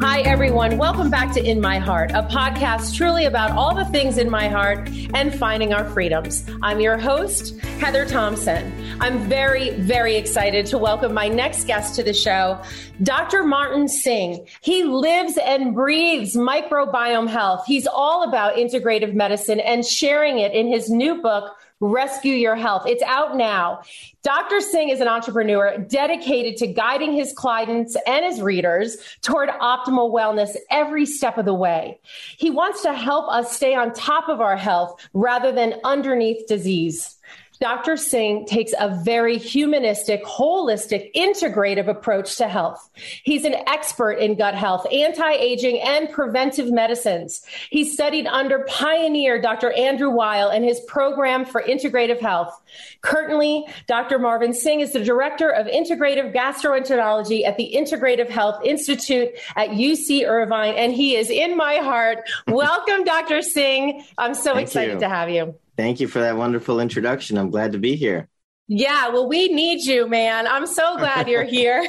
Hi, everyone. Welcome back to In My Heart, a podcast truly about all the things in my heart and finding our freedoms. I'm your host, Heather Thompson. I'm very, very excited to welcome my next guest to the show, Dr. Marvin Singh. He lives and breathes microbiome health. He's all about integrative medicine and sharing it in his new book, Rescue Your Health. It's out now. Dr. Singh is an entrepreneur dedicated to guiding his clients and his readers toward optimal wellness every step of the way. He wants to help us stay on top of our health rather than underneath disease. Dr. Singh takes a very humanistic, holistic, integrative approach to health. He's an expert in gut health, anti aging, and preventive medicines. He studied under pioneer Dr. Andrew Weil and his program for integrative health. Currently, Dr. Marvin Singh is the director of integrative gastroenterology at the Integrative Health Institute at UC Irvine, and he is in my heart. Welcome, Dr. Singh. I'm so Thank excited you. to have you. Thank you for that wonderful introduction. I'm glad to be here. Yeah, well, we need you, man. I'm so glad you're here.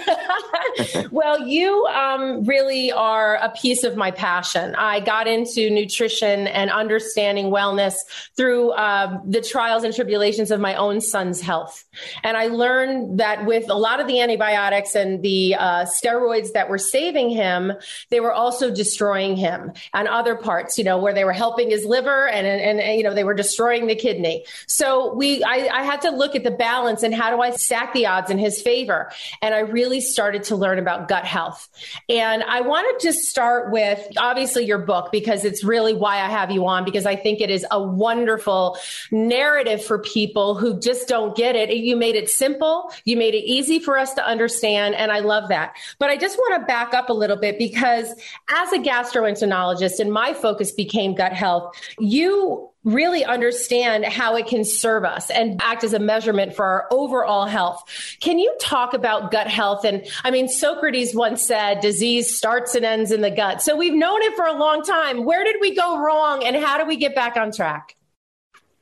well, you um, really are a piece of my passion. I got into nutrition and understanding wellness through uh, the trials and tribulations of my own son's health. And I learned that with a lot of the antibiotics and the uh, steroids that were saving him, they were also destroying him and other parts, you know, where they were helping his liver and, and, and you know, they were destroying the kidney. So we, I, I had to look at the balance and how do I stack the odds in his favor? And I really started to learn about gut health. And I want to just start with obviously your book because it's really why I have you on because I think it is a wonderful narrative for people who just don't get it. You made it simple, you made it easy for us to understand, and I love that. But I just want to back up a little bit because as a gastroenterologist, and my focus became gut health, you really understand how it can serve us and act as a measurement for our overall health. Can you talk about gut health? And I mean, Socrates once said disease starts and ends in the gut. So we've known it for a long time. Where did we go wrong and how do we get back on track?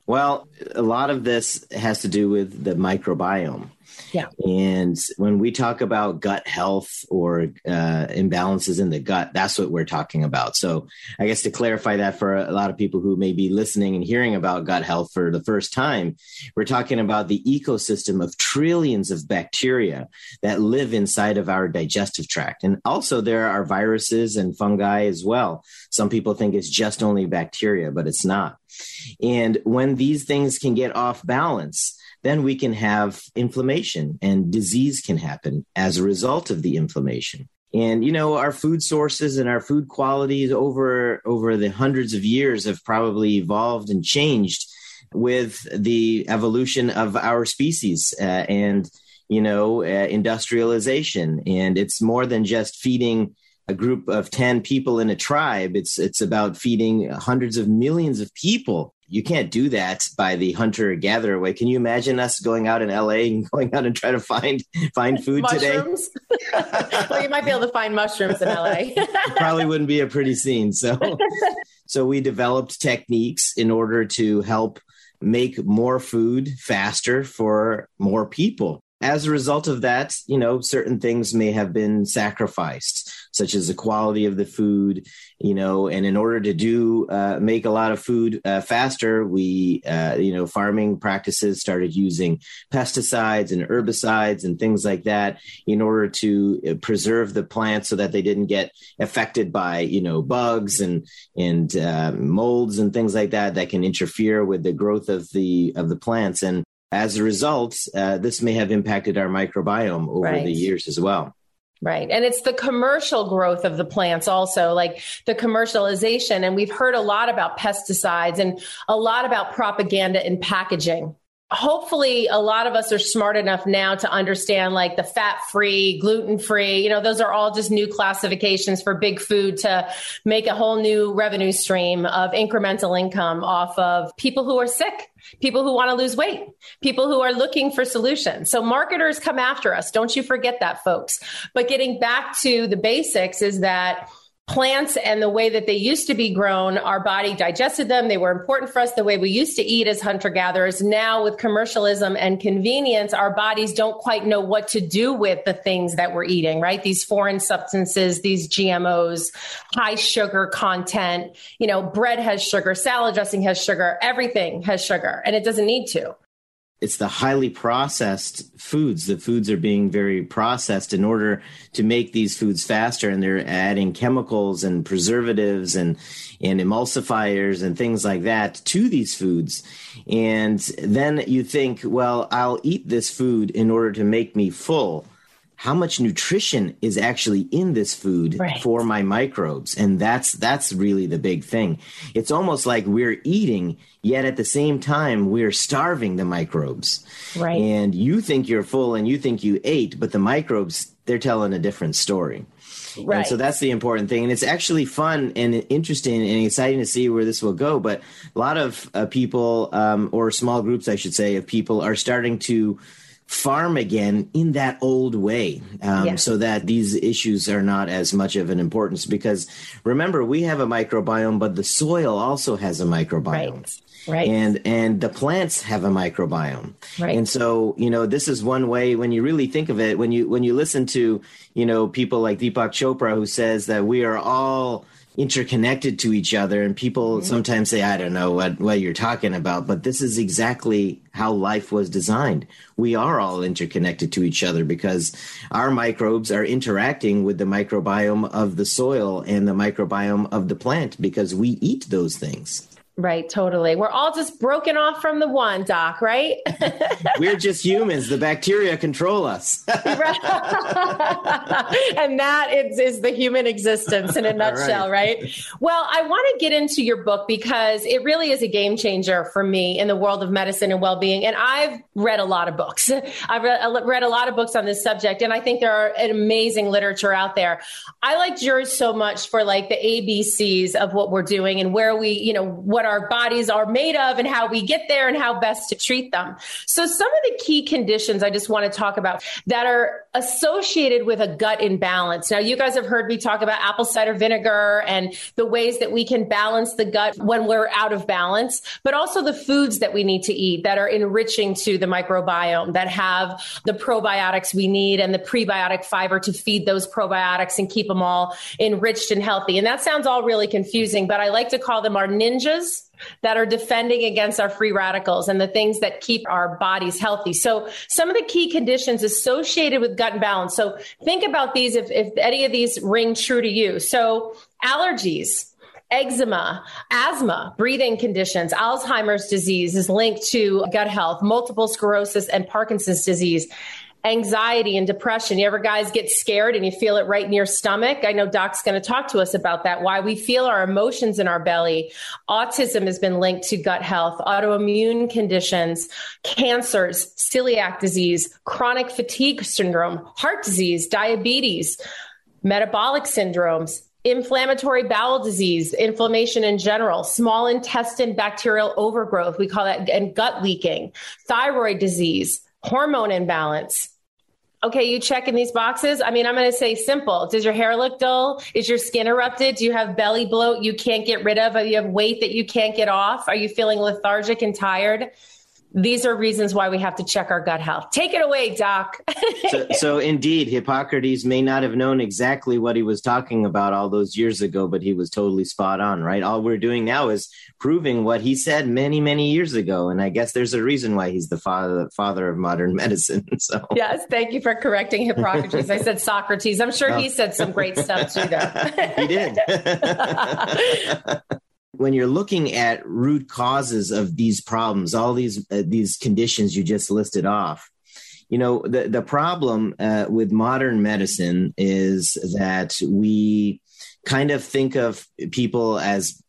Well, a lot of this has to do with the microbiome. Yeah. And when we talk about gut health or uh, imbalances in the gut, that's what we're talking about. So, I guess to clarify that for a lot of people who may be listening and hearing about gut health for the first time, we're talking about the ecosystem of trillions of bacteria that live inside of our digestive tract. And also, there are viruses and fungi as well. Some people think it's just only bacteria, but it's not. And when these things can get off balance, then we can have inflammation and disease can happen as a result of the inflammation. And you know, our food sources and our food qualities over over the hundreds of years have probably evolved and changed with the evolution of our species uh, and you know, uh, industrialization. And it's more than just feeding a group of 10 people in a tribe it's it's about feeding hundreds of millions of people you can't do that by the hunter gatherer way. Can you imagine us going out in LA and going out and try to find find food mushrooms? today? well, you might be able to find mushrooms in LA. probably wouldn't be a pretty scene. So so we developed techniques in order to help make more food faster for more people as a result of that, you know, certain things may have been sacrificed, such as the quality of the food, you know, and in order to do uh, make a lot of food uh, faster, we, uh, you know, farming practices started using pesticides and herbicides and things like that in order to uh, preserve the plants so that they didn't get affected by, you know, bugs and and uh, molds and things like that that can interfere with the growth of the of the plants. And as a result, uh, this may have impacted our microbiome over right. the years as well. Right. And it's the commercial growth of the plants also, like the commercialization. And we've heard a lot about pesticides and a lot about propaganda in packaging hopefully a lot of us are smart enough now to understand like the fat free gluten free you know those are all just new classifications for big food to make a whole new revenue stream of incremental income off of people who are sick people who want to lose weight people who are looking for solutions. So marketers come after us don't you forget that folks. But getting back to the basics is that plants and the way that they used to be grown, our body digested them. They were important for us the way we used to eat as hunter gatherers. Now, with commercialism and convenience, our bodies don't quite know what to do with the things that we're eating, right? These foreign substances, these GMOs, high sugar content. You know, bread has sugar, salad dressing has sugar, everything has sugar, and it doesn't need to it's the highly processed foods. The foods are being very processed in order to make these foods faster, and they're adding chemicals and preservatives and and emulsifiers and things like that to these foods. And then you think, well, I'll eat this food in order to make me full how much nutrition is actually in this food right. for my microbes and that's that's really the big thing it's almost like we're eating yet at the same time we're starving the microbes right and you think you're full and you think you ate but the microbes they're telling a different story Right. And so that's the important thing. And it's actually fun and interesting and exciting to see where this will go. But a lot of uh, people, um, or small groups, I should say, of people are starting to farm again in that old way um, yes. so that these issues are not as much of an importance because remember we have a microbiome but the soil also has a microbiome right. Right. And and the plants have a microbiome. Right. And so, you know, this is one way when you really think of it, when you when you listen to, you know, people like Deepak Chopra who says that we are all interconnected to each other and people mm-hmm. sometimes say i don't know what, what you're talking about but this is exactly how life was designed we are all interconnected to each other because our microbes are interacting with the microbiome of the soil and the microbiome of the plant because we eat those things Right, totally. We're all just broken off from the one, Doc, right? We're just humans. The bacteria control us. and that is, is, the human existence in a nutshell, right. right? Well, I want to get into your book because it really is a game changer for me in the world of medicine and well being. And I've read a lot of books. I've read, read a lot of books on this subject, and I think there are an amazing literature out there. I liked yours so much for like the ABCs of what we're doing and where we, you know, what our bodies are made of and how we get there and how best to treat them. So, some of the key conditions I just want to talk about that are associated with a gut imbalance. Now, you guys have heard me talk about apple cider vinegar and the ways that we can balance the gut when we're out of balance, but also the foods that we need to eat that are enriching to the microbiome, that have the probiotics we need and the prebiotic fiber to feed those probiotics and keep them all enriched and healthy. And that sounds all really confusing, but I like to call them our ninjas that are defending against our free radicals and the things that keep our bodies healthy. So some of the key conditions associated with gut imbalance. So think about these if, if any of these ring true to you. So allergies, eczema, asthma, breathing conditions, Alzheimer's disease is linked to gut health, multiple sclerosis and Parkinson's disease anxiety and depression. You ever guys get scared and you feel it right in your stomach? I know Doc's going to talk to us about that, why we feel our emotions in our belly. Autism has been linked to gut health, autoimmune conditions, cancers, celiac disease, chronic fatigue syndrome, heart disease, diabetes, metabolic syndromes, inflammatory bowel disease, inflammation in general, small intestine bacterial overgrowth, we call that, and gut leaking, thyroid disease, hormone imbalance. Okay, you check in these boxes. I mean, I'm going to say simple. Does your hair look dull? Is your skin erupted? Do you have belly bloat you can't get rid of? Do you have weight that you can't get off? Are you feeling lethargic and tired? These are reasons why we have to check our gut health. Take it away, Doc. so, so, indeed, Hippocrates may not have known exactly what he was talking about all those years ago, but he was totally spot on, right? All we're doing now is proving what he said many, many years ago. And I guess there's a reason why he's the father, father of modern medicine. So yes, thank you for correcting Hippocrates. I said Socrates. I'm sure oh. he said some great stuff too, though. he did when you're looking at root causes of these problems, all these uh, these conditions you just listed off, you know the the problem uh, with modern medicine is that we kind of think of people as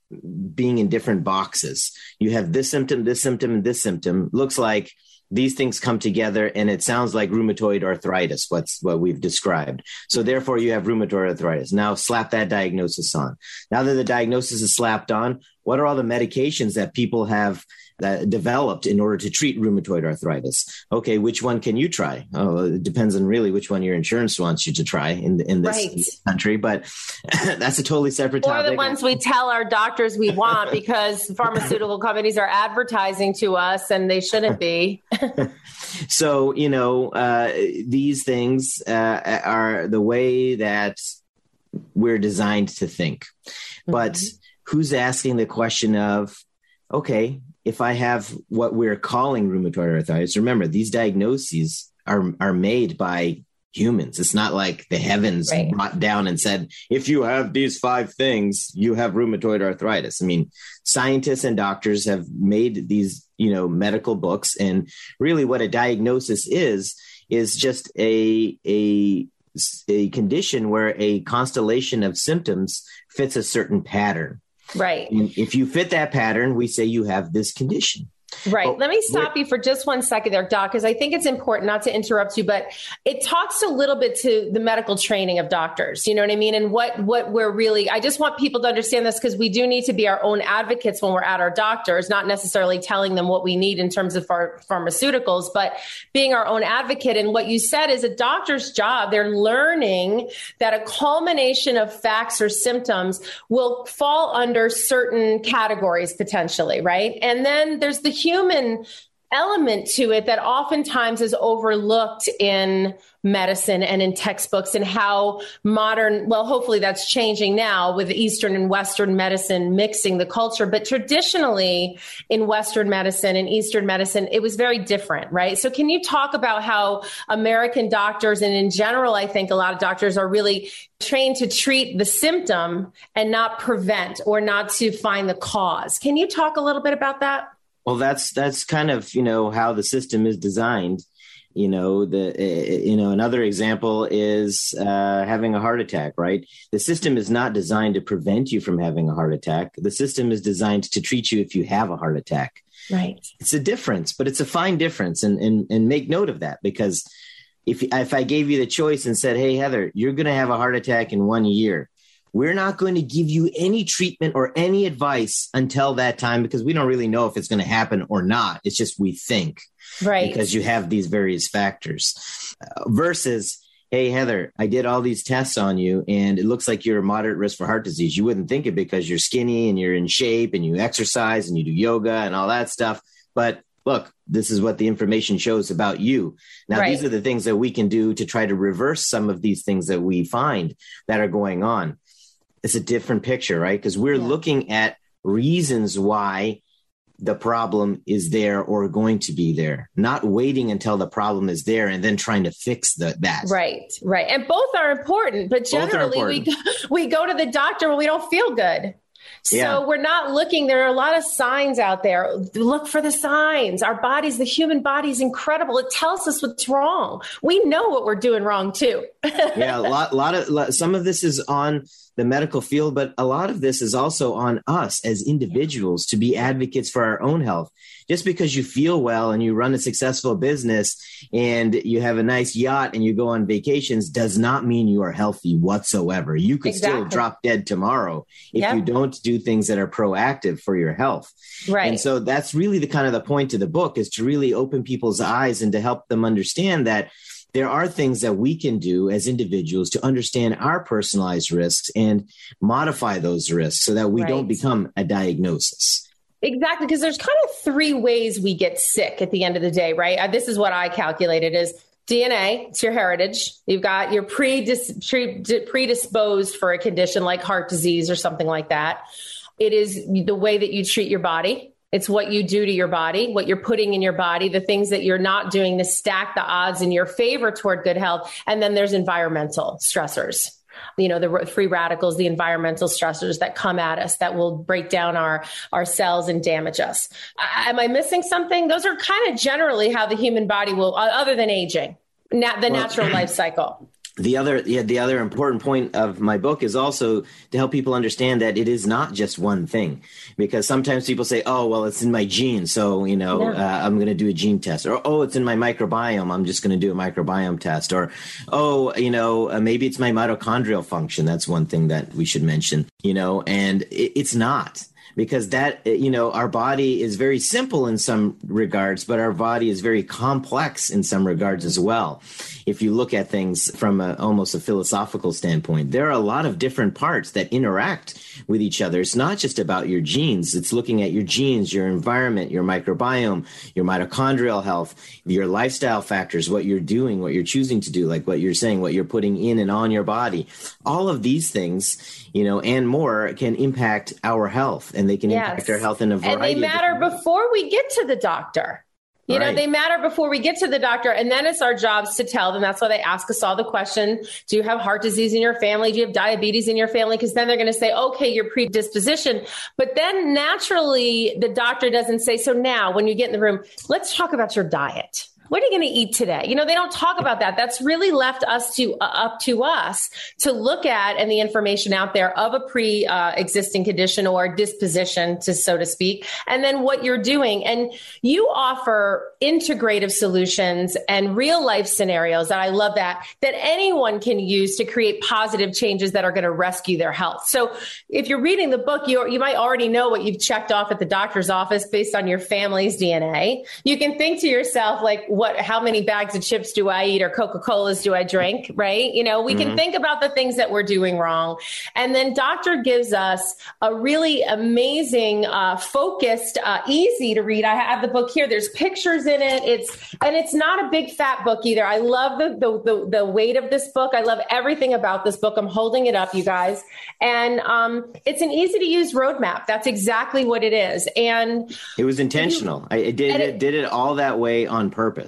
being in different boxes. You have this symptom, this symptom, and this symptom. Looks like these things come together and it sounds like rheumatoid arthritis what's what we've described. So therefore you have rheumatoid arthritis. Now slap that diagnosis on. Now that the diagnosis is slapped on what are all the medications that people have uh, developed in order to treat rheumatoid arthritis. Okay, which one can you try? Oh, it depends on really which one your insurance wants you to try in in this right. country. But that's a totally separate topic. Or the ones we tell our doctors we want because pharmaceutical companies are advertising to us and they shouldn't be. so you know uh, these things uh, are the way that we're designed to think, mm-hmm. but who's asking the question of okay if I have what we're calling rheumatoid arthritis, remember these diagnoses are are made by humans. It's not like the heavens right. brought down and said, if you have these five things, you have rheumatoid arthritis. I mean, scientists and doctors have made these, you know, medical books. And really what a diagnosis is, is just a, a, a condition where a constellation of symptoms fits a certain pattern. Right. And if you fit that pattern, we say you have this condition. Right. Oh, Let me stop you for just one second there, Doc, because I think it's important not to interrupt you, but it talks a little bit to the medical training of doctors. You know what I mean? And what what we're really I just want people to understand this because we do need to be our own advocates when we're at our doctors, not necessarily telling them what we need in terms of our pharmaceuticals, but being our own advocate. And what you said is a doctor's job. They're learning that a culmination of facts or symptoms will fall under certain categories potentially, right? And then there's the human element to it that oftentimes is overlooked in medicine and in textbooks and how modern well hopefully that's changing now with eastern and western medicine mixing the culture. But traditionally in western medicine and eastern medicine it was very different right? So can you talk about how american doctors and in general i think a lot of doctors are really trained to treat the symptom and not prevent or not to find the cause. Can you talk a little bit about that well, that's that's kind of you know how the system is designed. You know, the you know another example is uh, having a heart attack. Right, the system is not designed to prevent you from having a heart attack. The system is designed to treat you if you have a heart attack. Right. It's a difference, but it's a fine difference, and and and make note of that because if if I gave you the choice and said, "Hey, Heather, you're going to have a heart attack in one year," we're not going to give you any treatment or any advice until that time because we don't really know if it's going to happen or not. It's just we think. Right. Because you have these various factors uh, versus, hey, Heather, I did all these tests on you and it looks like you're a moderate risk for heart disease. You wouldn't think it because you're skinny and you're in shape and you exercise and you do yoga and all that stuff. But look, this is what the information shows about you. Now, right. these are the things that we can do to try to reverse some of these things that we find that are going on it's a different picture, right? Because we're yeah. looking at reasons why the problem is there or going to be there, not waiting until the problem is there and then trying to fix the, that. Right, right. And both are important, but generally important. we we go to the doctor when we don't feel good. Yeah. So we're not looking. There are a lot of signs out there. Look for the signs. Our bodies, the human body is incredible. It tells us what's wrong. We know what we're doing wrong too. yeah, a lot, lot of lot, some of this is on the medical field, but a lot of this is also on us as individuals to be advocates for our own health. Just because you feel well and you run a successful business and you have a nice yacht and you go on vacations does not mean you are healthy whatsoever. You could Exactly. still drop dead tomorrow if Yep. you don't do things that are proactive for your health. right. And so that's really the kind of the point of the book is to really open people's eyes and to help them understand that there are things that we can do as individuals to understand our personalized risks and modify those risks so that we don't become a diagnosis. Exactly, because there's kind of three ways we get sick at the end of the day, right? Uh, This is what I calculated is DNA, it's your heritage. You've got you're predis- pre- predisposed for a condition like heart disease or something like that. It is the way that you treat your body. It's what you do to your body, what you're putting in your body, the things that you're not doing to stack the odds in your favor toward good health. And then there's environmental stressors you know the free radicals the environmental stressors that come at us that will break down our our cells and damage us. Am i missing something? Those are kind of generally how the human body will other than aging na- the Well- natural life cycle The other, yeah, the other important point of my book is also to help people understand that it is not just one thing, because sometimes people say, "Oh, well, it's in my genes, so you know, Yeah. uh, I'm going to do a gene test," or "Oh, it's in my microbiome, I'm just going to do a microbiome test," or "Oh, you know, uh, maybe it's my mitochondrial function." That's one thing that we should mention, you know, and it, it's not because that eh, you know our body is very simple in some regards but our body is very complex in some regards as well. If you look at things from a, almost a philosophical standpoint there are a lot of different parts that interact with each other. It's not just about your genes. It's looking at your genes your environment your microbiome your mitochondrial health your lifestyle factors what you're doing what you're choosing to do like what you're saying what you're putting in and on your body. All of these things you know and more can impact our health and they can Yes. impact our health in a variety and they matter before we get to the doctor. You know they matter before we get to the doctor and then it's our jobs to tell them. That's why they ask us all the question do you have heart disease in your family? Do you have diabetes in your family? Because then they're going to say okay your predisposition. But then naturally the doctor doesn't say so now when you get in the room let's talk about your diet what are you going to eat today? You know, they don't talk about that. That's really left us to uh, up to us to look at and the information out there of a pre uh, existing condition or disposition, to so to speak, and then what you're doing. And you offer integrative solutions and real life scenarios that I love that that anyone can use to create positive changes that are going to rescue their health. So if you're reading the book, you you might already know what you've checked off at the doctor's office based on your family's DNA. You can think to yourself like what how many bags of chips do I eat or Coca-Colas do I drink, right? You know, we can think about the things that we're doing wrong. And then doctor gives us a really amazing uh, focused uh, easy to read. I have the book here. There's pictures in it. It's and it's not a big fat book either. I love the the the, the weight of this book. I love everything about this book. I'm holding it up, you guys. And um, it's an easy to use roadmap. That's exactly what it is. And it was intentional i I did it, it- did it all that way on purpose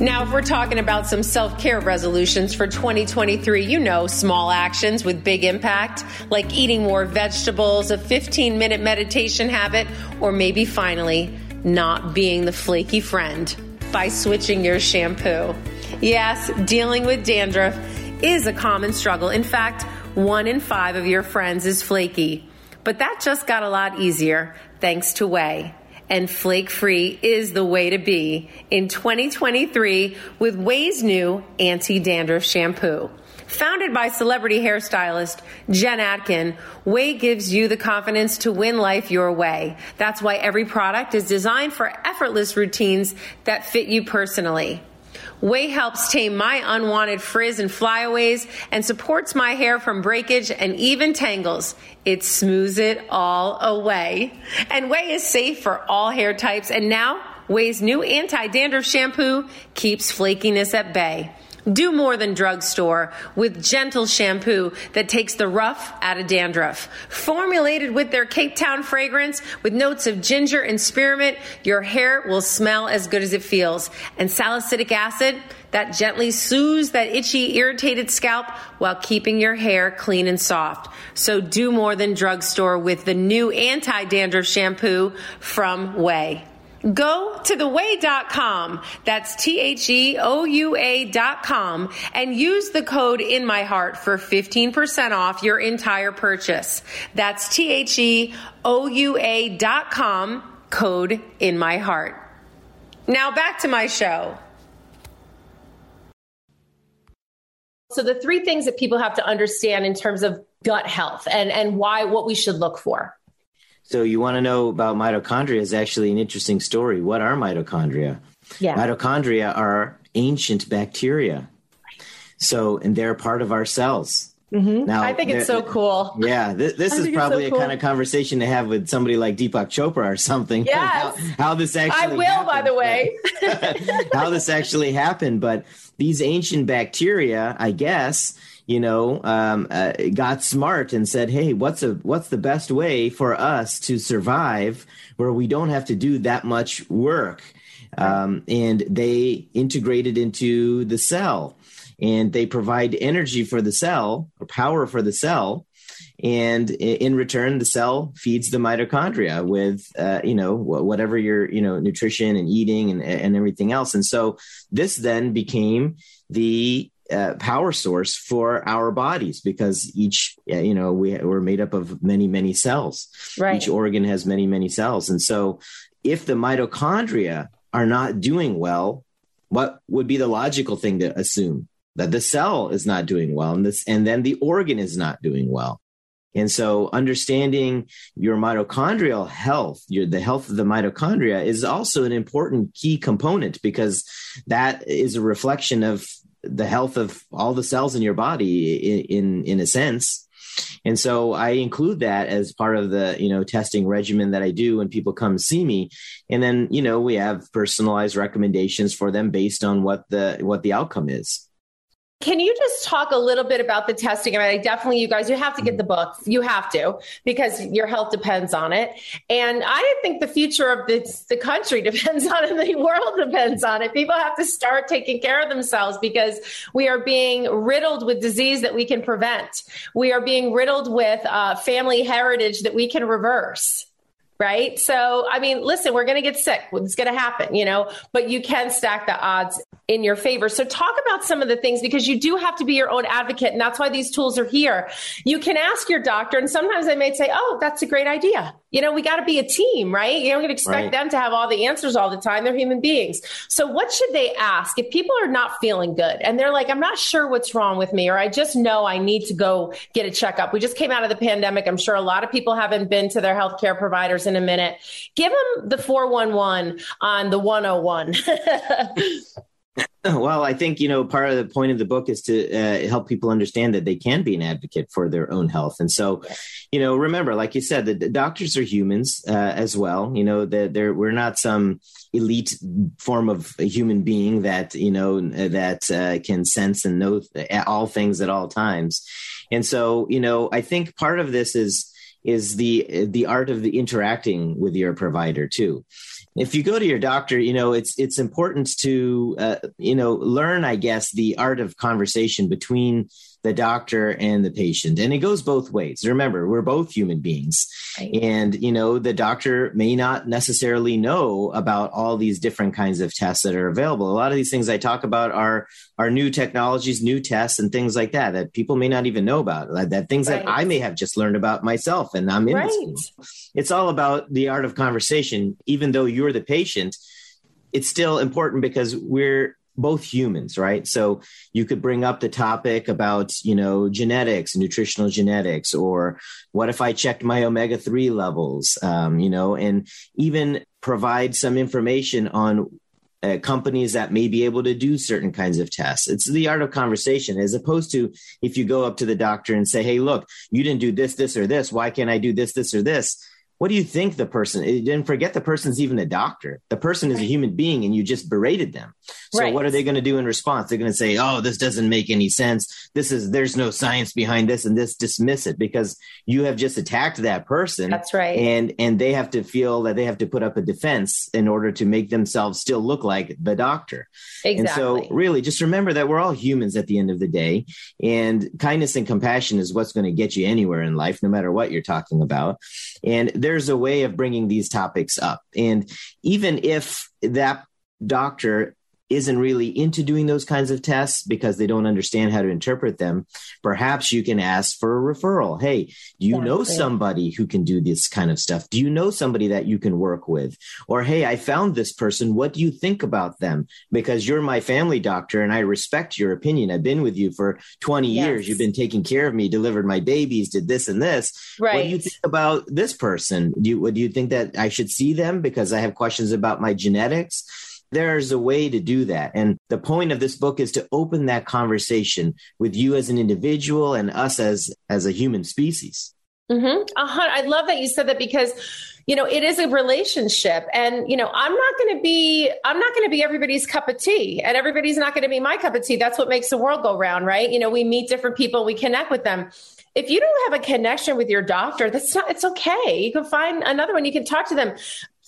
Now, if we're talking about some self care resolutions for 2023, you know, small actions with big impact, like eating more vegetables, a 15 minute meditation habit, or maybe finally, not being the flaky friend by switching your shampoo. Yes, dealing with dandruff is a common struggle. In fact, one in five of your friends is flaky. But that just got a lot easier thanks to Ouai. And flake free is the way to be in 2023 with Ouai's new anti dandruff shampoo. Founded by celebrity hairstylist Jen Atkin, Ouai gives you the confidence to win life your way. That's why every product is designed for effortless routines that fit you personally. Ouai helps tame my unwanted frizz and flyaways and supports my hair from breakage and even tangles. It smooths it all away. And Ouai is safe for all hair types. And now, Ouai's new anti-dandruff shampoo keeps flakiness at bay. Do more than drugstore with gentle shampoo that takes the rough out of dandruff. Formulated with their Cape Town fragrance with notes of ginger and spearmint, your hair will smell as good as it feels. And salicylic acid that gently soothes that itchy, irritated scalp while keeping your hair clean and soft. So do more than drugstore with the new anti-dandruff shampoo from Ouai. Go to theouai.com. That's T H E O U A.com and use the code in my heart for 15% off your entire purchase. That's T H E O U A.com, code in my heart. Now back to my show. So the three things that people have to understand in terms of gut health and, and why what we should look for. So you want to know about mitochondria is actually an interesting story. What are mitochondria? Yeah. Mitochondria are ancient bacteria. So, and they're part of our cells. Mm-hmm. Now, I think it's so cool. Yeah, this, this is probably so cool. a kind of conversation to have with somebody like Deepak Chopra or something. Yes. How, how, this actually I will, happened. by the way. how this actually happened. But these ancient bacteria, I guess, you know, um, uh, got smart and said, "Hey, what's a what's the best way for us to survive where we don't have to do that much work?" Um, and they integrated into the cell, and they provide energy for the cell or power for the cell. And in return, the cell feeds the mitochondria with, uh, you know, whatever your, you know, nutrition and eating and, and everything else. And so this then became the uh, power source for our bodies because each you know we, we're made up of many many cells. Right. each organ has many many cells. And so if the mitochondria are not doing well what would be the logical thing to assume? That the cell is not doing well and this and then the organ is not doing well. And so understanding your mitochondrial health, your, the health of the mitochondria is also an important key component because that is a reflection of the health of all the cells in your body in, in, in a sense. And so I include that as part of the, you know, testing regimen that I do when people come see me. And then, you know, we have personalized recommendations for them based on what the what the outcome is. Can you just talk a little bit about the testing? I mean, definitely, you guys, you have to get the book. You have to because your health depends on it. And I think the future of this, the country depends on it. The world depends on it. People have to start taking care of themselves because we are being riddled with disease that we can prevent. We are being riddled with uh, family heritage that we can reverse right? So, I mean, listen, we're going to get sick. It's going to happen, you know, but you can stack the odds in your favor. So, talk about some of the things because you do have to be your own advocate. And that's why these tools are here. You can ask your doctor, and sometimes they may say, Oh, that's a great idea. You know, we got to be a team, right? You don't expect right. them to have all the answers all the time. They're human beings. So, what should they ask if people are not feeling good and they're like, I'm not sure what's wrong with me, or I just know I need to go get a checkup? We just came out of the pandemic. I'm sure a lot of people haven't been to their healthcare providers in a minute. Give them the 411 on the 101. Well, I think you know part of the point of the book is to uh, help people understand that they can be an advocate for their own health, and so, you know, remember, like you said, the, the doctors are humans uh, as well. You know, that they're we're not some elite form of a human being that you know that uh, can sense and know all things at all times, and so you know, I think part of this is is the the art of the interacting with your provider too. If you go to your doctor, you know it's it's important to uh, you know learn, I guess, the art of conversation between the doctor and the patient. And it goes both ways. Remember, we're both human beings. Right. And, you know, the doctor may not necessarily know about all these different kinds of tests that are available. A lot of these things I talk about are, are new technologies, new tests, and things like that, that people may not even know about, that, that things right. that I may have just learned about myself and I'm in right. this. It's all about the art of conversation. Even though you're the patient, it's still important because we're both humans, right? So you could bring up the topic about, you know, genetics, nutritional genetics, or what if I checked my omega 3 levels, um, you know, and even provide some information on uh, companies that may be able to do certain kinds of tests. It's the art of conversation, as opposed to if you go up to the doctor and say, hey, look, you didn't do this, this, or this. Why can't I do this, this, or this? What do you think the person eh, didn't forget the person's even a doctor. The person is a human being and you just berated them. So right. what are they going to do in response? They're going to say oh this doesn't make any sense. This is there's no science behind this and this dismiss it because you have just attacked that person that's right. and and they have to feel that they have to put up a defense in order to make themselves still look like the doctor. Exactly. and so really just remember that we're all humans at the end of the day and kindness and compassion is what's going to get you anywhere in life no matter what you're talking about. And there's a way of bringing these topics up. And even if that doctor isn't really into doing those kinds of tests because they don't understand how to interpret them, perhaps you can ask for a referral. Hey, do you know somebody who can do this kind of stuff? Do you know somebody that you can work with? Or, hey, I found this person. What do you think about them? Because you're my family doctor and I respect your opinion. I've been with you for 20 yes. years. You've been taking care of me, delivered my babies, did this and this. Right. What do you think about this person? Do you, do you think that I should see them because I have questions about my genetics? There's a way to do that. And the point of this book is to open that conversation with you as an individual and us as, as a human species. Mm-hmm. Uh-huh. I love that you said that because you know it is a relationship and you know i'm not going to be i'm not going to be everybody's cup of tea and everybody's not going to be my cup of tea that's what makes the world go round right you know we meet different people we connect with them if you don't have a connection with your doctor that's not it's okay you can find another one you can talk to them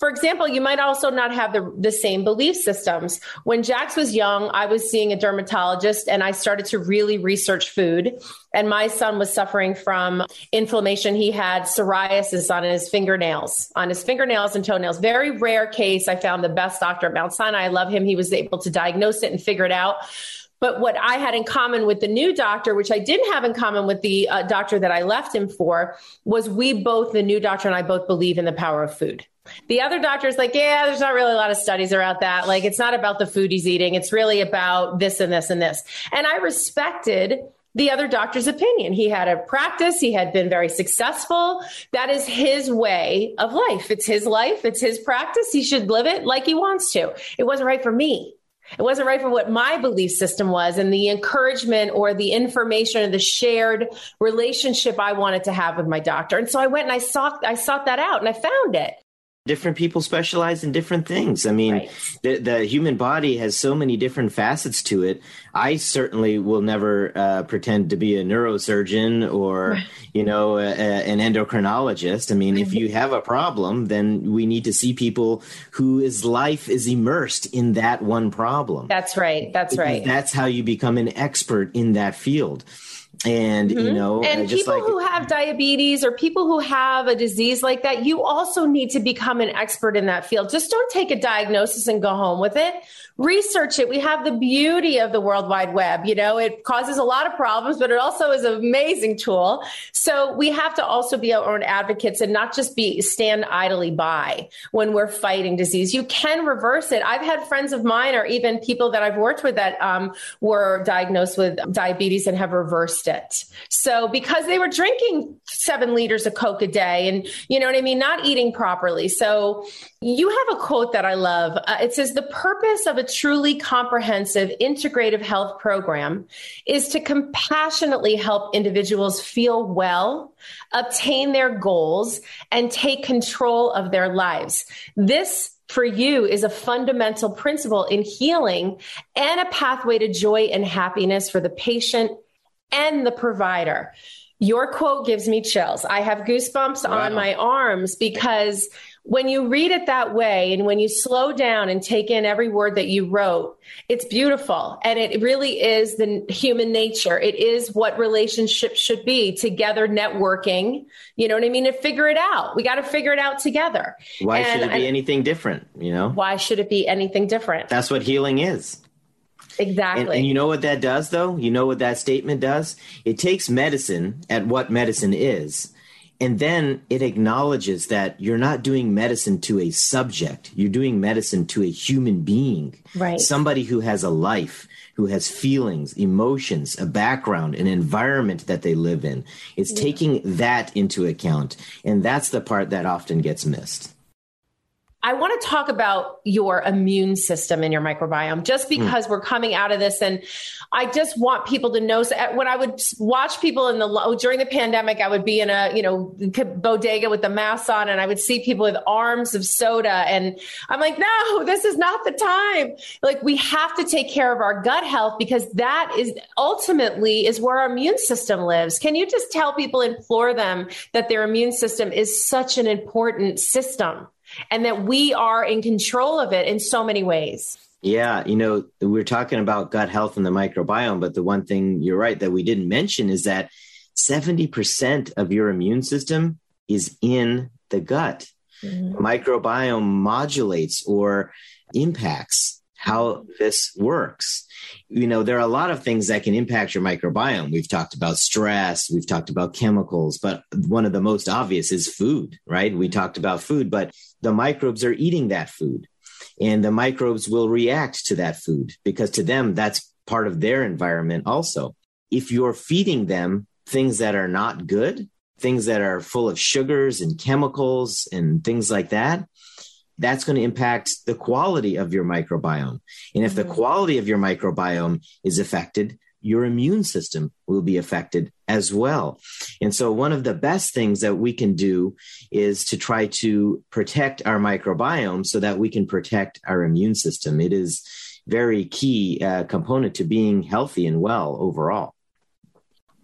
for example, you might also not have the, the same belief systems. When Jax was young, I was seeing a dermatologist and I started to really research food. And my son was suffering from inflammation. He had psoriasis on his fingernails, on his fingernails and toenails. Very rare case. I found the best doctor at Mount Sinai. I love him. He was able to diagnose it and figure it out. But what I had in common with the new doctor, which I didn't have in common with the uh, doctor that I left him for, was we both, the new doctor and I both believe in the power of food. The other doctor is like, yeah, there's not really a lot of studies around that. Like, it's not about the food he's eating. It's really about this and this and this. And I respected the other doctor's opinion. He had a practice, he had been very successful. That is his way of life. It's his life, it's his practice. He should live it like he wants to. It wasn't right for me. It wasn't right for what my belief system was and the encouragement or the information or the shared relationship I wanted to have with my doctor. And so I went and I sought I sought that out and I found it different people specialize in different things. I mean, right. the, the human body has so many different facets to it. I certainly will never uh, pretend to be a neurosurgeon or, right. you know, a, a, an endocrinologist. I mean, if you have a problem, then we need to see people whose life is immersed in that one problem. That's right. That's because right. That's how you become an expert in that field and mm-hmm. you know and people like, who have diabetes or people who have a disease like that you also need to become an expert in that field. Just don't take a diagnosis and go home with it. Research it. We have the beauty of the world wide web you know? It causes a lot of problems but it also is an amazing tool. So we have to also be our own advocates and not just be stand idly by when we're fighting disease. You can reverse it. I've had friends of mine or even people that i've worked with that um, were diagnosed with diabetes and have reversed it. So because they were drinking seven liters of Coke a day and, you know what I mean, not eating properly. So you have a quote that I love. Uh, it says, the purpose of a truly comprehensive integrative health program is to compassionately help individuals feel well, obtain their goals, and take control of their lives. This for you is a fundamental principle in healing and a pathway to joy and happiness for the patient and the provider. Your quote gives me chills. I have goosebumps wow. on my arms because when you read it that way and when you slow down and take in every word that you wrote, it's beautiful. And it really is the human nature. It is what relationships should be together, networking. You know what I mean? To figure it out. We got to figure it out together. Why And should it be I- anything different? You know, Why should it be anything different? that's what healing is. Exactly. And, and you know what that does, though? You know what that statement does? It takes medicine at what medicine is, and then it acknowledges that you're not doing medicine to a subject, you're doing medicine to a human being. Right. Somebody who has a life, who has feelings, emotions, a background, an environment that they live in. It's taking that into account. And that's the part that often gets missed. I want to talk about your immune system and your microbiome just Hmm. because we're coming out of this. And I just want people to know so when I would watch people in the during the pandemic, I would be in a, you know, bodega with the mask on and I would see people with arms of soda. And I'm like, no, this is not the time. Like we have to take care of our gut health because that is ultimately is where our immune system lives. Can you just tell people, implore them that their immune system is such an important system? And that we are in control of it in so many ways. Yeah, you know, we're talking about gut health and the microbiome, but the one thing you're right that we didn't mention is that 70% of your immune system is in the gut. Mm-hmm. Microbiome modulates or impacts how this works. You know, there are a lot of things that can impact your microbiome. We've talked about stress, we've talked about chemicals, but one of the most obvious is food, right? We talked about food, but the microbes are eating that food and the microbes will react to that food because to them that's part of their environment also. If you're feeding them things that are not good things that are full of sugars and chemicals and things like that that's going to impact the quality of your microbiome. And if the mm-hmm. quality of your microbiome is affected your immune system will be affected as well. And so, one of the best things that we can do is to try to protect our microbiome so that we can protect our immune system. It is very key uh, component to being healthy and well overall.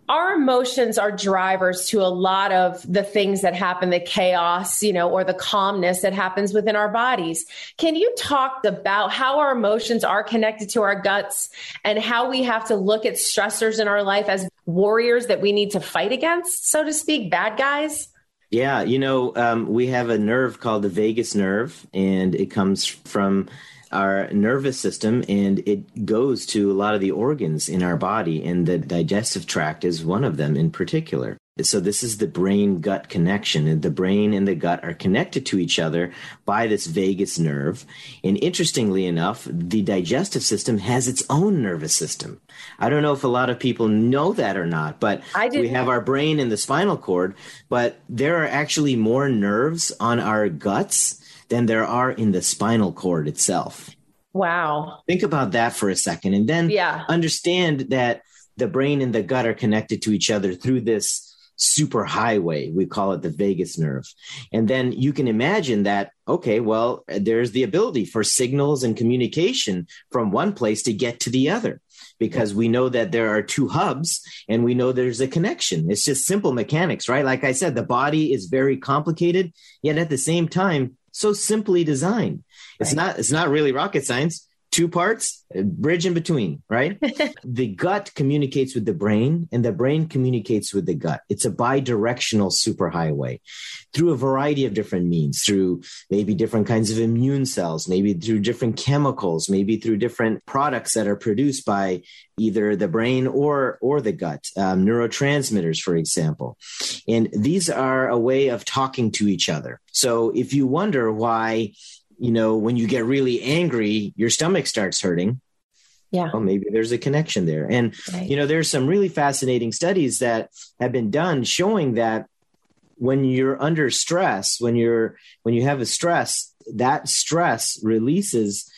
Our emotions are drivers to a lot of the things that happen, the chaos, you know, or the calmness that happens within our bodies. Can you talk about how our emotions are connected to our guts and how we have to look at stressors in our life as warriors that we need to fight against, so to speak, bad guys? Yeah, you know, um, we have a nerve called the vagus nerve, and it comes from our nervous system and it goes to a lot of the organs in our body, and the digestive tract is one of them in particular. So, this is the brain gut connection. And the brain and the gut are connected to each other by this vagus nerve. And interestingly enough, the digestive system has its own nervous system. I don't know if a lot of people know that or not, but we have our brain and the spinal cord, but there are actually more nerves on our guts than there are in the spinal cord itself. Wow. Think about that for a second and then Yeah. understand that the brain and the gut are connected to each other through this super highway. We call it the vagus nerve. And then you can imagine that, okay, well, there's the ability for signals and communication from one place to get to the other because we know that there are two hubs and we know there's a connection. It's just simple mechanics, right? Like I said, the body is very complicated, yet at the same time, so simply designed. It's not it's not really rocket science. Two parts, a bridge in between, right? the gut communicates with the brain and the brain communicates with the gut. It's a bi-directional superhighway through a variety of different means, through maybe different kinds of immune cells, maybe through different chemicals, maybe through different products that are produced by either the brain or or the gut, um, neurotransmitters, for example. And these are a way of talking to each other. So if you wonder why, you know, when you get really angry, your stomach starts hurting, Yeah. well, maybe there's a connection there. And, Right. you know, there's some really fascinating studies that have been done showing that when you're under stress, when you're, when you have a stress, that stress releases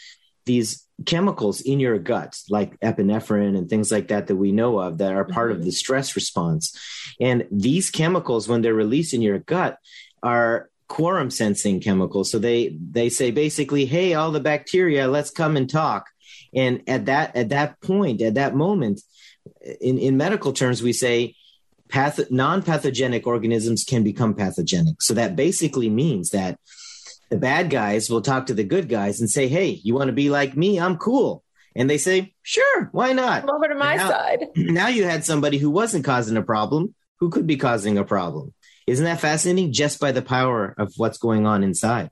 these chemicals in your gut, like epinephrine and things like that, that we know of that are part of mm-hmm. the stress response. And these chemicals, when they're released in your gut, are quorum sensing chemicals. So they, they say basically, Hey, all the bacteria, let's come and talk and at that at that point at that moment in in medical terms we say path non-pathogenic organisms can become pathogenic so that basically means that The bad guys will talk to the good guys and say, Hey, you want to be like me? I'm cool. And they say, Sure, why not? Come over to my now, side. Now you had somebody who wasn't causing a problem who could be causing a problem. Isn't that fascinating? Just by the power of what's going on inside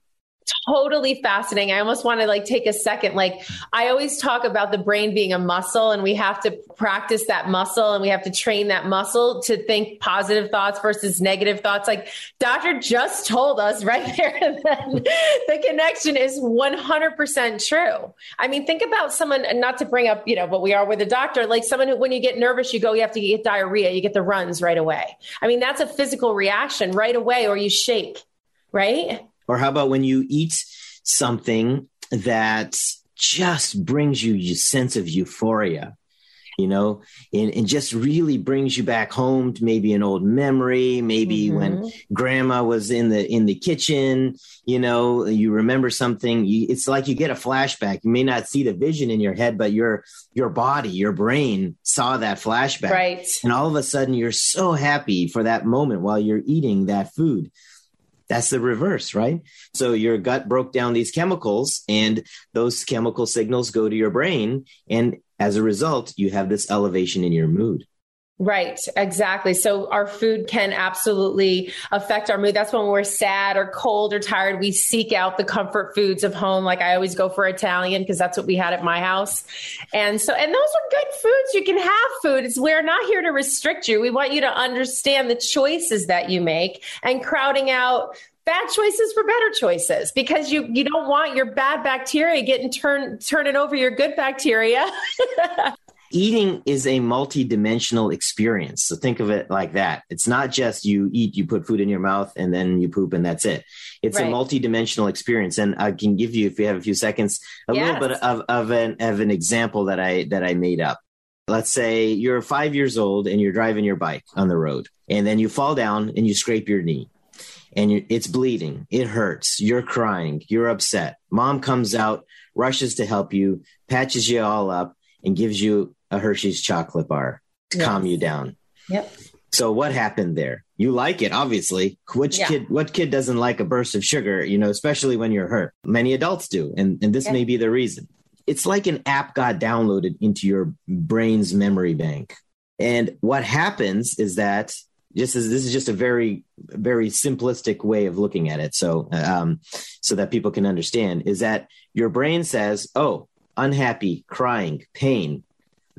totally fascinating. I almost want to like take a second. Like I always talk about the brain being a muscle and we have to practice that muscle and we have to train that muscle to think positive thoughts versus negative thoughts. Like doctor just told us right there that the connection is 100% true. I mean, think about someone, not to bring up, you know, but we are with a doctor, like someone who, when you get nervous, you go, you have to get diarrhea, you get the runs right away. I mean, that's a physical reaction right away or you shake, right? Or how about when you eat something that just brings you a sense of euphoria? you know, and, and just really brings you back home to maybe an old memory, maybe mm-hmm. when grandma was in the in the kitchen, you know, you remember something. You, it's like you get a flashback. You may not see the vision in your head, but your your body, your brain saw that flashback, right? And all of a sudden, you're so happy for that moment while you're eating that food. That's the reverse, right? So your gut broke down these chemicals, and those chemical signals go to your brain. And as a result, you have this elevation in your mood. Right, exactly. So our food can absolutely affect our mood. That's when we're sad or cold or tired. We seek out the comfort foods of home. Like I always go for Italian because that's what we had at my house. And so, and those are good foods. You can have food. It's, we're not here to restrict you. We want you to understand the choices that you make and crowding out bad choices for better choices because you you don't want your bad bacteria getting turn turning over your good bacteria. Eating is a multi-dimensional experience. So think of it like that. It's not just you eat, you put food in your mouth and then you poop and that's it. It's right. a multi-dimensional experience. And I can give you, if you have a few seconds, a yes. little bit of, of an of an example that I that I made up. Let's say you're five years old and you're driving your bike on the road, and then you fall down and you scrape your knee and it's bleeding. It hurts. You're crying. You're upset. Mom comes out, rushes to help you, patches you all up, and gives you a Hershey's chocolate bar to yes. calm you down. Yep. So what happened there? You like it, obviously. Which yeah. kid? What kid doesn't like a burst of sugar? You know, especially when you're hurt. Many adults do, and and this yeah. may be the reason. It's like an app got downloaded into your brain's memory bank, and what happens is that just as this is just a very very simplistic way of looking at it so um, so that people can understand is that your brain says oh unhappy crying pain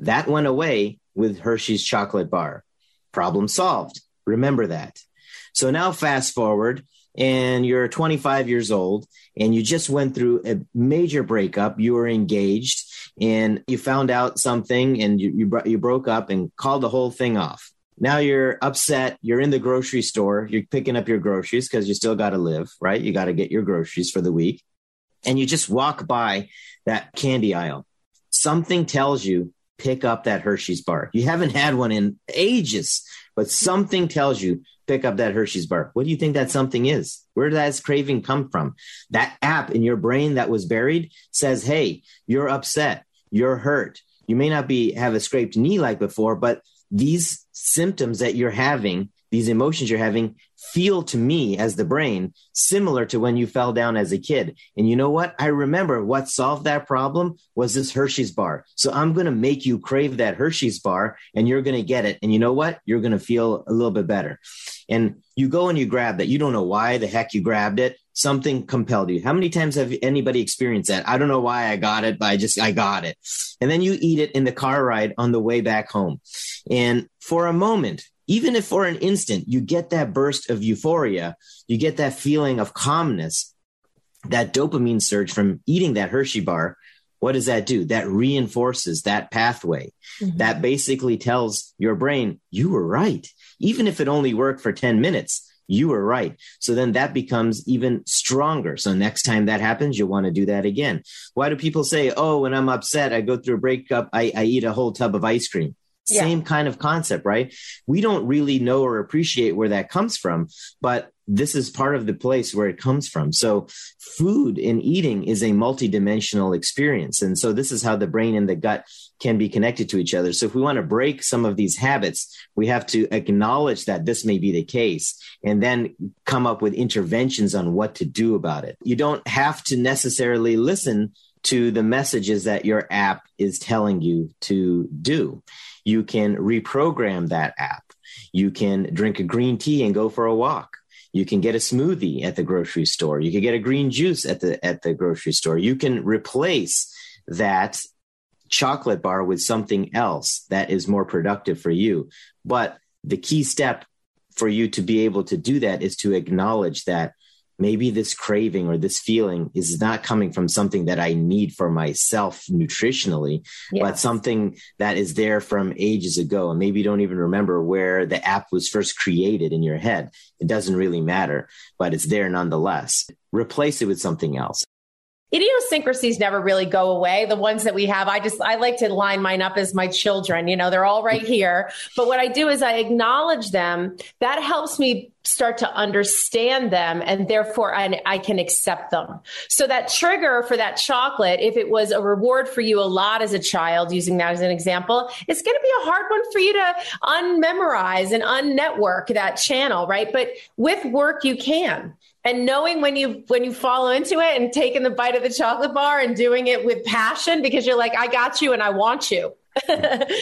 that went away with hershey's chocolate bar problem solved remember that so now fast forward and you're 25 years old and you just went through a major breakup you were engaged and you found out something and you, you, you broke up and called the whole thing off now you're upset. You're in the grocery store. You're picking up your groceries because you still got to live, right? You got to get your groceries for the week. And you just walk by that candy aisle. Something tells you pick up that Hershey's bar. You haven't had one in ages, but something tells you pick up that Hershey's bar. What do you think that something is? Where does that craving come from? That app in your brain that was buried says, Hey, you're upset. You're hurt. You may not be have a scraped knee like before, but these symptoms that you're having, these emotions you're having, feel to me as the brain similar to when you fell down as a kid. And you know what? I remember what solved that problem was this Hershey's bar. So I'm going to make you crave that Hershey's bar and you're going to get it. And you know what? You're going to feel a little bit better. And you go and you grab that. You don't know why the heck you grabbed it. Something compelled you. How many times have anybody experienced that? I don't know why I got it, but I just, I got it. And then you eat it in the car ride on the way back home. And for a moment, even if for an instant you get that burst of euphoria, you get that feeling of calmness, that dopamine surge from eating that Hershey bar, what does that do? That reinforces that pathway. Mm-hmm. That basically tells your brain, you were right. Even if it only worked for 10 minutes, you were right. So then that becomes even stronger. So next time that happens, you'll want to do that again. Why do people say, oh, when I'm upset, I go through a breakup, I, I eat a whole tub of ice cream? Same kind of concept, right? We don't really know or appreciate where that comes from, but this is part of the place where it comes from. So, food and eating is a multidimensional experience. And so, this is how the brain and the gut can be connected to each other. So, if we want to break some of these habits, we have to acknowledge that this may be the case and then come up with interventions on what to do about it. You don't have to necessarily listen to the messages that your app is telling you to do. You can reprogram that app. You can drink a green tea and go for a walk. You can get a smoothie at the grocery store. You can get a green juice at the at the grocery store. You can replace that chocolate bar with something else that is more productive for you. But the key step for you to be able to do that is to acknowledge that maybe this craving or this feeling is not coming from something that I need for myself nutritionally, yes. but something that is there from ages ago. And maybe you don't even remember where the app was first created in your head. It doesn't really matter, but it's there nonetheless. Replace it with something else idiosyncrasies never really go away. The ones that we have, I just, I like to line mine up as my children. You know, they're all right mm-hmm. here. But what I do is I acknowledge them. That helps me start to understand them and therefore I, I, can accept them. So that trigger for that chocolate, if it was a reward for you a lot as a child, using that as an example, it's going to be a hard one for you to unmemorize and unnetwork that channel, right? But with work, you can and knowing when you when you follow into it and taking the bite of the chocolate bar and doing it with passion because you're like i got you and i want you.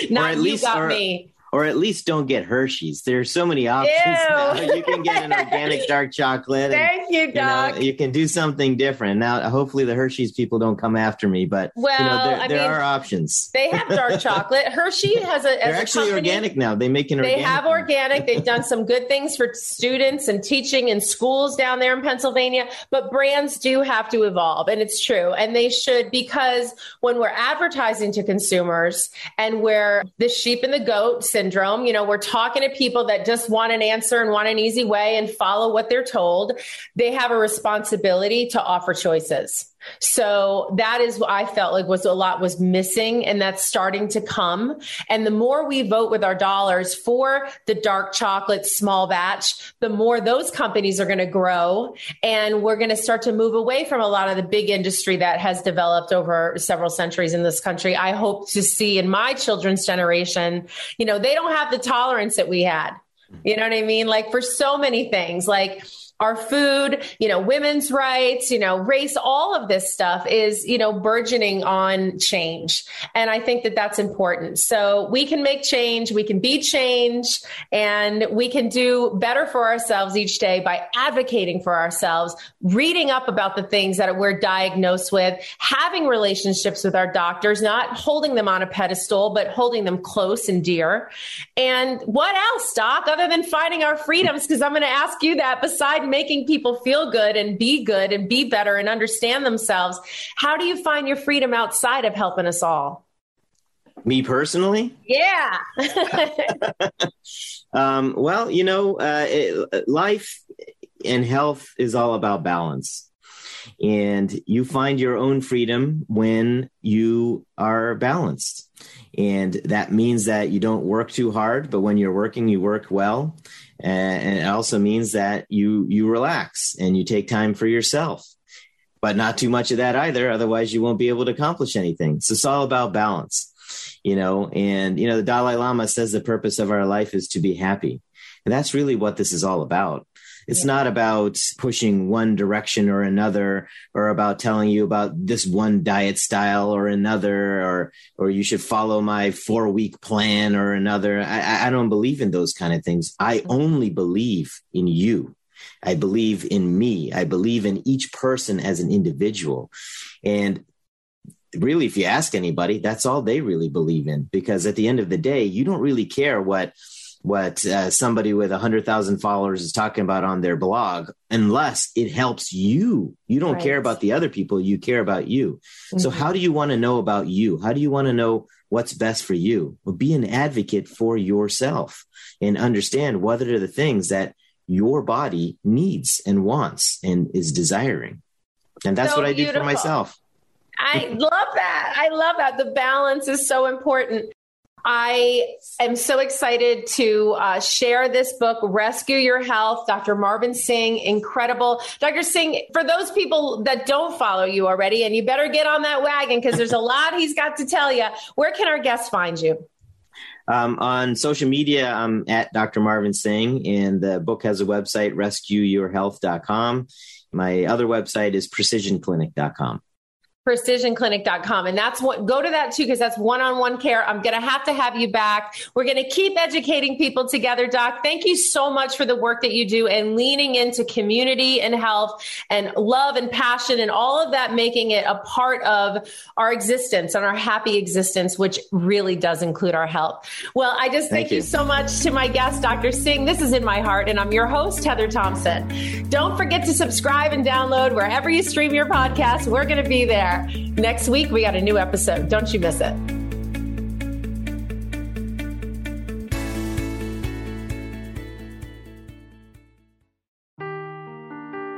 Not you least, got or, me or at least don't get Hershey's. There's so many options Ew. now. You can get an organic dark chocolate. Thank you, Doc. You, know, you, can do something different. Now, hopefully, the Hershey's people don't come after me, but well, you know, there, there mean, are options. They have dark chocolate. Hershey has a. They're actually company, organic now. They make an. They have organic. They've done some good things for students and teaching in schools down there in Pennsylvania. But brands do have to evolve, and it's true, and they should because when we're advertising to consumers and we're the sheep and the goat syndrome, you know, we're talking to people that just want an answer and want an easy way and follow what they're told. They have a responsibility to offer choices. So that is what I felt like was a lot was missing and that's starting to come. And the more we vote with our dollars for the dark chocolate small batch, the more those companies are going to grow. And we're going to start to move away from a lot of the big industry that has developed over several centuries in this country. I hope to see in my children's generation, you know, they don't have the tolerance that we had. You know what I mean? Like for so many things, like, our food, you know, women's rights, you know, race, all of this stuff is, you know, burgeoning on change. And I think that that's important. So we can make change, we can be change, and we can do better for ourselves each day by advocating for ourselves, reading up about the things that we're diagnosed with, having relationships with our doctors, not holding them on a pedestal, but holding them close and dear. And what else, Doc, other than finding our freedoms? Because I'm going to ask you that beside making people feel good and be good and be better and understand themselves, how do you find your freedom outside of helping us all? Me personally? Yeah. um, well, you know, uh, it, life and health is all about balance. And you find your own freedom when you are balanced. And that means that you don't work too hard, but when you're working, you work well. And it also means that you you relax and you take time for yourself. But not too much of that either otherwise you won't be able to accomplish anything. So it's all about balance you know? And you know the dalai lama says the purpose of our life is to be happy. And that's really what this is all about it's yeah. not about pushing one direction or another, or about telling you about this one diet style or another, or or you should follow my four week plan or another. I, I don't believe in those kind of things. I only believe in you. I believe in me. I believe in each person as an individual. And really, if you ask anybody, that's all they really believe in. Because at the end of the day, you don't really care what what uh, somebody with 100,000 followers is talking about on their blog unless it helps you. You don't right. care about the other people, you care about you. Mm-hmm. So, how do you want to know about you? How do you want to know what's best for you? Well, be an advocate for yourself and understand what are the things that your body needs and wants and is desiring. And that's so what I beautiful. do for myself. I love that. I love that. The balance is so important. I am so excited to uh, share this book, Rescue Your Health. Dr. Marvin Singh, incredible. Dr. Singh, for those people that don't follow you already, and you better get on that wagon because there's a lot he's got to tell you, where can our guests find you? Um, on social media, I'm at Dr. Marvin Singh, and the book has a website, rescueyourhealth.com. My other website is precisionclinic.com precisionclinic.com and that's what go to that too because that's one-on-one care. I'm going to have to have you back. We're going to keep educating people together doc. Thank you so much for the work that you do and leaning into community and health and love and passion and all of that making it a part of our existence and our happy existence which really does include our health. Well i just thank, thank you. you. so much to my guest dr singh. This is in my heart and i'm your host heather thompson. Don't forget to subscribe and download wherever you stream your podcast. We're going to be Next week, we got a new episode. Don't you miss it.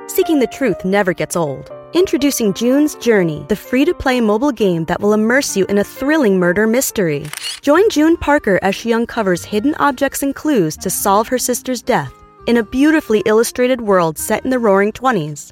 Seeking the truth never gets old. Introducing June's Journey, the free to play mobile game that will immerse you in a thrilling murder mystery. Join June Parker as she uncovers hidden objects and clues to solve her sister's death in a beautifully illustrated world set in the roaring 20s.